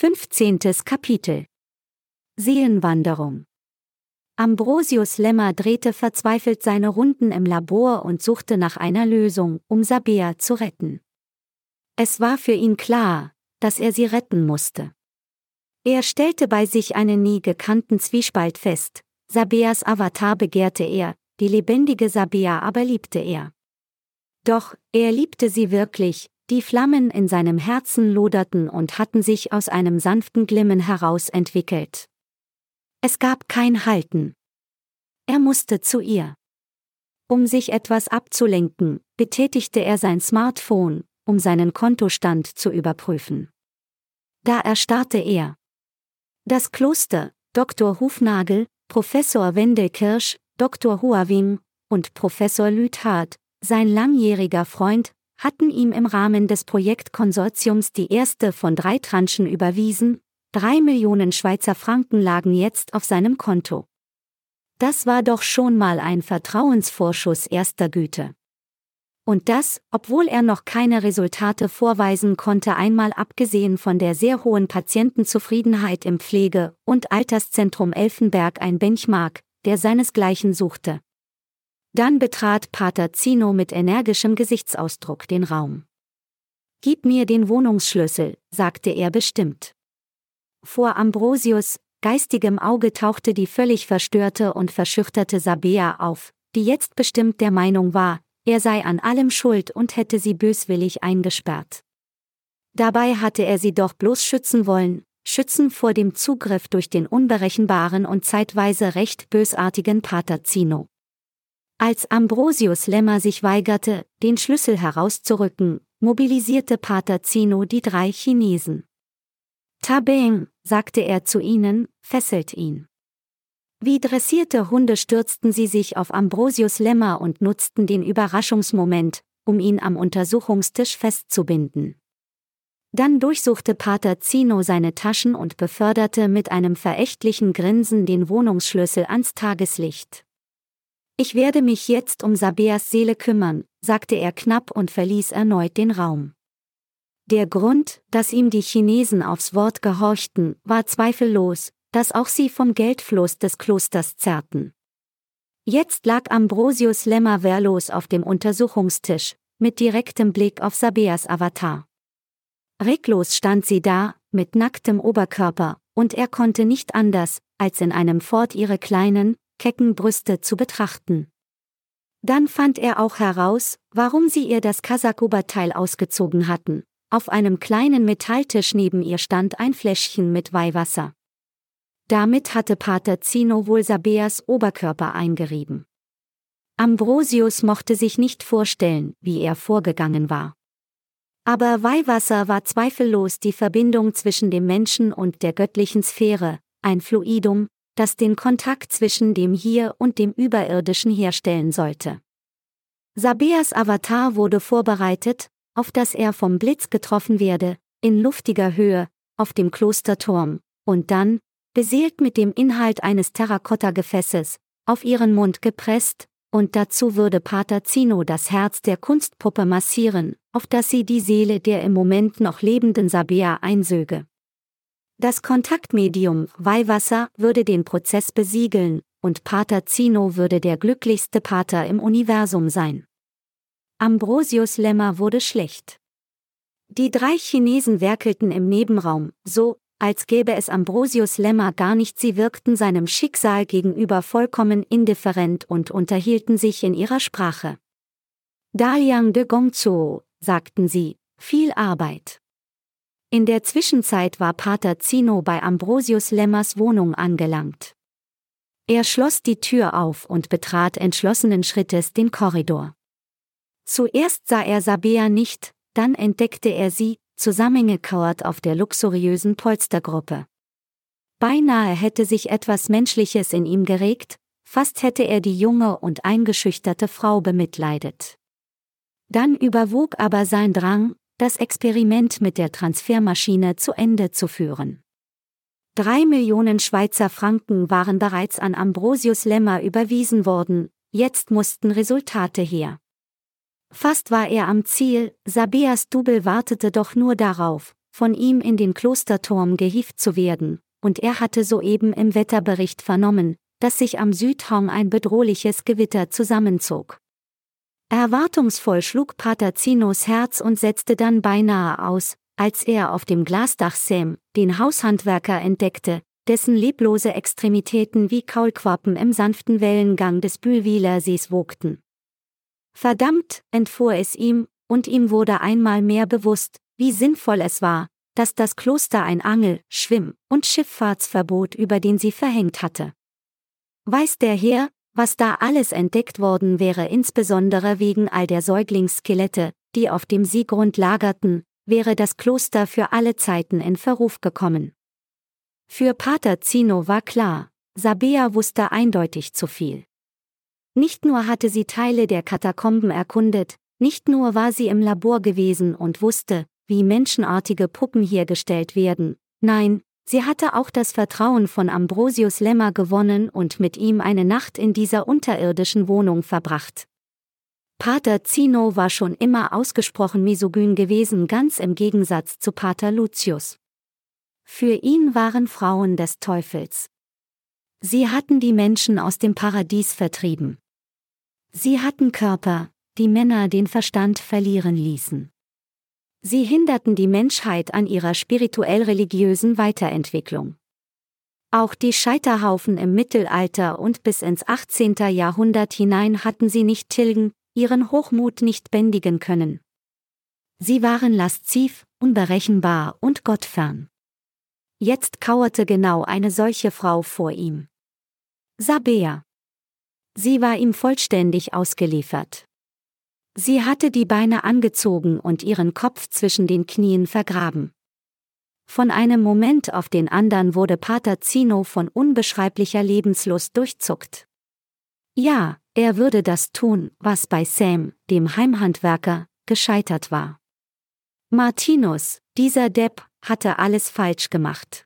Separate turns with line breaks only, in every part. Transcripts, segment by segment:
15. Kapitel Seelenwanderung Ambrosius Lemmer drehte verzweifelt seine Runden im Labor und suchte nach einer Lösung, um Sabea zu retten. Es war für ihn klar, dass er sie retten musste. Er stellte bei sich einen nie gekannten Zwiespalt fest, Sabeas Avatar begehrte er, die lebendige Sabea aber liebte er. Doch, er liebte sie wirklich, die Flammen in seinem Herzen loderten und hatten sich aus einem sanften Glimmen heraus entwickelt. Es gab kein Halten. Er musste zu ihr. Um sich etwas abzulenken, betätigte er sein Smartphone, um seinen Kontostand zu überprüfen. Da erstarrte er. Das Kloster, Dr. Hufnagel, Professor Wendelkirsch, Dr. Huawing und Professor Lüthard, sein langjähriger Freund, hatten ihm im Rahmen des Projektkonsortiums die erste von drei Tranchen überwiesen, drei Millionen Schweizer Franken lagen jetzt auf seinem Konto. Das war doch schon mal ein Vertrauensvorschuss erster Güte. Und das, obwohl er noch keine Resultate vorweisen konnte, einmal abgesehen von der sehr hohen Patientenzufriedenheit im Pflege- und Alterszentrum Elfenberg ein Benchmark, der seinesgleichen suchte. Dann betrat Pater Zino mit energischem Gesichtsausdruck den Raum. Gib mir den Wohnungsschlüssel, sagte er bestimmt. Vor Ambrosius, geistigem Auge tauchte die völlig verstörte und verschüchterte Sabea auf, die jetzt bestimmt der Meinung war, er sei an allem schuld und hätte sie böswillig eingesperrt. Dabei hatte er sie doch bloß schützen wollen, schützen vor dem Zugriff durch den unberechenbaren und zeitweise recht bösartigen Pater Zino. Als Ambrosius Lemmer sich weigerte, den Schlüssel herauszurücken, mobilisierte Pater Zino die drei Chinesen. Tabeng, sagte er zu ihnen, fesselt ihn. Wie dressierte Hunde stürzten sie sich auf Ambrosius Lemmer und nutzten den Überraschungsmoment, um ihn am Untersuchungstisch festzubinden. Dann durchsuchte Pater Zino seine Taschen und beförderte mit einem verächtlichen Grinsen den Wohnungsschlüssel ans Tageslicht. Ich werde mich jetzt um Sabeas Seele kümmern, sagte er knapp und verließ erneut den Raum. Der Grund, dass ihm die Chinesen aufs Wort gehorchten, war zweifellos, dass auch sie vom Geldfluss des Klosters zerrten. Jetzt lag Ambrosius Lemmer wehrlos auf dem Untersuchungstisch, mit direktem Blick auf Sabeas Avatar. Reglos stand sie da, mit nacktem Oberkörper, und er konnte nicht anders, als in einem Fort ihre kleinen, kecken Brüste zu betrachten. Dann fand er auch heraus, warum sie ihr das Kasakoberteil ausgezogen hatten. Auf einem kleinen Metalltisch neben ihr stand ein Fläschchen mit Weihwasser. Damit hatte Pater Zino wohl Sabeas Oberkörper eingerieben. Ambrosius mochte sich nicht vorstellen, wie er vorgegangen war. Aber Weihwasser war zweifellos die Verbindung zwischen dem Menschen und der göttlichen Sphäre, ein Fluidum, das den Kontakt zwischen dem Hier und dem Überirdischen herstellen sollte. Sabeas Avatar wurde vorbereitet, auf dass er vom Blitz getroffen werde, in luftiger Höhe, auf dem Klosterturm, und dann, beseelt mit dem Inhalt eines Terrakotta-Gefäßes, auf ihren Mund gepresst, und dazu würde Pater Zino das Herz der Kunstpuppe massieren, auf dass sie die Seele der im Moment noch lebenden Sabea einsöge. Das Kontaktmedium Weihwasser würde den Prozess besiegeln, und Pater Zino würde der glücklichste Pater im Universum sein. Ambrosius Lemmer wurde schlecht. Die drei Chinesen werkelten im Nebenraum, so, als gäbe es Ambrosius Lemmer gar nicht, sie wirkten seinem Schicksal gegenüber vollkommen indifferent und unterhielten sich in ihrer Sprache. Daliang de Gongzuo, sagten sie, viel Arbeit. In der Zwischenzeit war Pater Zino bei Ambrosius Lemmers Wohnung angelangt. Er schloss die Tür auf und betrat entschlossenen Schrittes den Korridor. Zuerst sah er Sabea nicht, dann entdeckte er sie, zusammengekauert auf der luxuriösen Polstergruppe. Beinahe hätte sich etwas Menschliches in ihm geregt, fast hätte er die junge und eingeschüchterte Frau bemitleidet. Dann überwog aber sein Drang, das Experiment mit der Transfermaschine zu Ende zu führen. Drei Millionen Schweizer Franken waren bereits an Ambrosius Lemmer überwiesen worden, jetzt mussten Resultate her. Fast war er am Ziel, Sabeas Double wartete doch nur darauf, von ihm in den Klosterturm gehieft zu werden, und er hatte soeben im Wetterbericht vernommen, dass sich am Südhang ein bedrohliches Gewitter zusammenzog. Erwartungsvoll schlug Pater Zinos Herz und setzte dann beinahe aus, als er auf dem Glasdach Sam, den Haushandwerker, entdeckte, dessen leblose Extremitäten wie Kaulquappen im sanften Wellengang des Bühlwiler Sees wogten. Verdammt, entfuhr es ihm, und ihm wurde einmal mehr bewusst, wie sinnvoll es war, dass das Kloster ein Angel-, Schwimm- und Schifffahrtsverbot über den sie verhängt hatte. Weiß der Herr, was da alles entdeckt worden wäre, insbesondere wegen all der Säuglingsskelette, die auf dem Seegrund lagerten, wäre das Kloster für alle Zeiten in Verruf gekommen. Für Pater Zino war klar, Sabea wusste eindeutig zu viel. Nicht nur hatte sie Teile der Katakomben erkundet, nicht nur war sie im Labor gewesen und wusste, wie menschenartige Puppen hergestellt werden, nein, sie hatte auch das Vertrauen von Ambrosius Lemmer gewonnen und mit ihm eine Nacht in dieser unterirdischen Wohnung verbracht. Pater Zino war schon immer ausgesprochen misogyn gewesen, ganz im Gegensatz zu Pater Lucius. Für ihn waren Frauen des Teufels. Sie hatten die Menschen aus dem Paradies vertrieben. Sie hatten Körper, die Männer den Verstand verlieren ließen. Sie hinderten die Menschheit an ihrer spirituell-religiösen Weiterentwicklung. Auch die Scheiterhaufen im Mittelalter und bis ins 18. Jahrhundert hinein hatten sie nicht tilgen, ihren Hochmut nicht bändigen können. Sie waren lasziv, unberechenbar und gottfern. Jetzt kauerte genau eine solche Frau vor ihm. Sabea. Sie war ihm vollständig ausgeliefert. Sie hatte die Beine angezogen und ihren Kopf zwischen den Knien vergraben. Von einem Moment auf den anderen wurde Pater Zino von unbeschreiblicher Lebenslust durchzuckt. Ja, er würde das tun, was bei Sam, dem Heimhandwerker, gescheitert war. Martinus, dieser Depp, hatte alles falsch gemacht.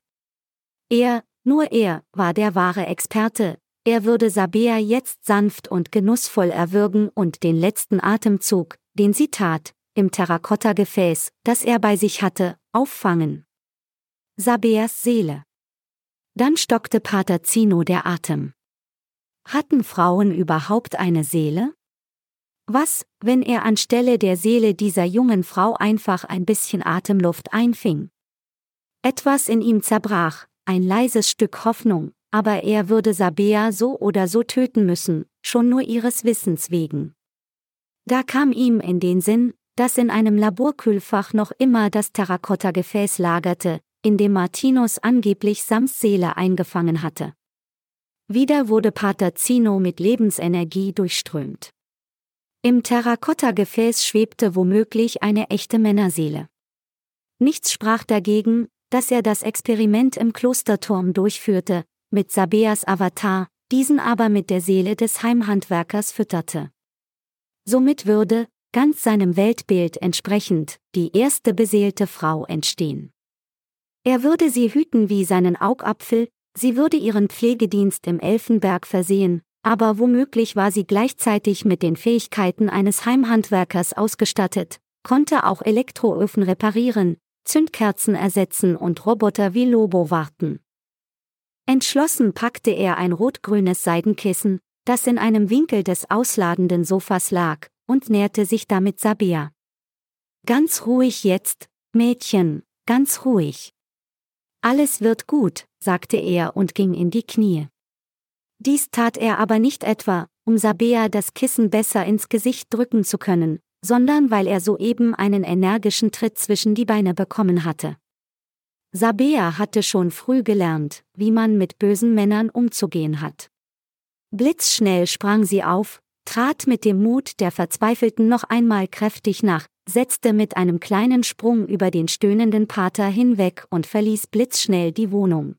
Er, nur er, war der wahre Experte, er würde Sabea jetzt sanft und genussvoll erwürgen und den letzten Atemzug, den sie tat, im Terrakotta-Gefäß, das er bei sich hatte, auffangen. Sabeas Seele. Dann stockte Pater Zino der Atem. Hatten Frauen überhaupt eine Seele? Was, wenn er anstelle der Seele dieser jungen Frau einfach ein bisschen Atemluft einfing? Etwas in ihm zerbrach, ein leises Stück Hoffnung, aber er würde Sabea so oder so töten müssen, schon nur ihres Wissens wegen. Da kam ihm in den Sinn, dass in einem Laborkühlfach noch immer das Terrakotta-Gefäß lagerte, in dem Martinus angeblich Sams Seele eingefangen hatte. Wieder wurde Pater Zino mit Lebensenergie durchströmt. Im Terrakotta-Gefäß schwebte womöglich eine echte Männerseele. Nichts sprach dagegen, dass er das Experiment im Klosterturm durchführte, mit Sabeas Avatar, diesen aber mit der Seele des Heimhandwerkers fütterte. Somit würde, ganz seinem Weltbild entsprechend, die erste beseelte Frau entstehen. Er würde sie hüten wie seinen Augapfel, sie würde ihren Pflegedienst im Elfenberg versehen, aber womöglich war sie gleichzeitig mit den Fähigkeiten eines Heimhandwerkers ausgestattet, konnte auch Elektroöfen reparieren, Zündkerzen ersetzen und Roboter wie Lobo warten. Entschlossen packte er ein rot-grünes Seidenkissen, das in einem Winkel des ausladenden Sofas lag, und näherte sich damit Sabia. Ganz ruhig jetzt, Mädchen, ganz ruhig. Alles wird gut, sagte er und ging in die Knie. Dies tat er aber nicht etwa, um Sabea das Kissen besser ins Gesicht drücken zu können, sondern weil er soeben einen energischen Tritt zwischen die Beine bekommen hatte. Sabea hatte schon früh gelernt, wie man mit bösen Männern umzugehen hat. Blitzschnell sprang sie auf, trat mit dem Mut der Verzweifelten noch einmal kräftig nach, setzte mit einem kleinen Sprung über den stöhnenden Pater hinweg und verließ blitzschnell die Wohnung.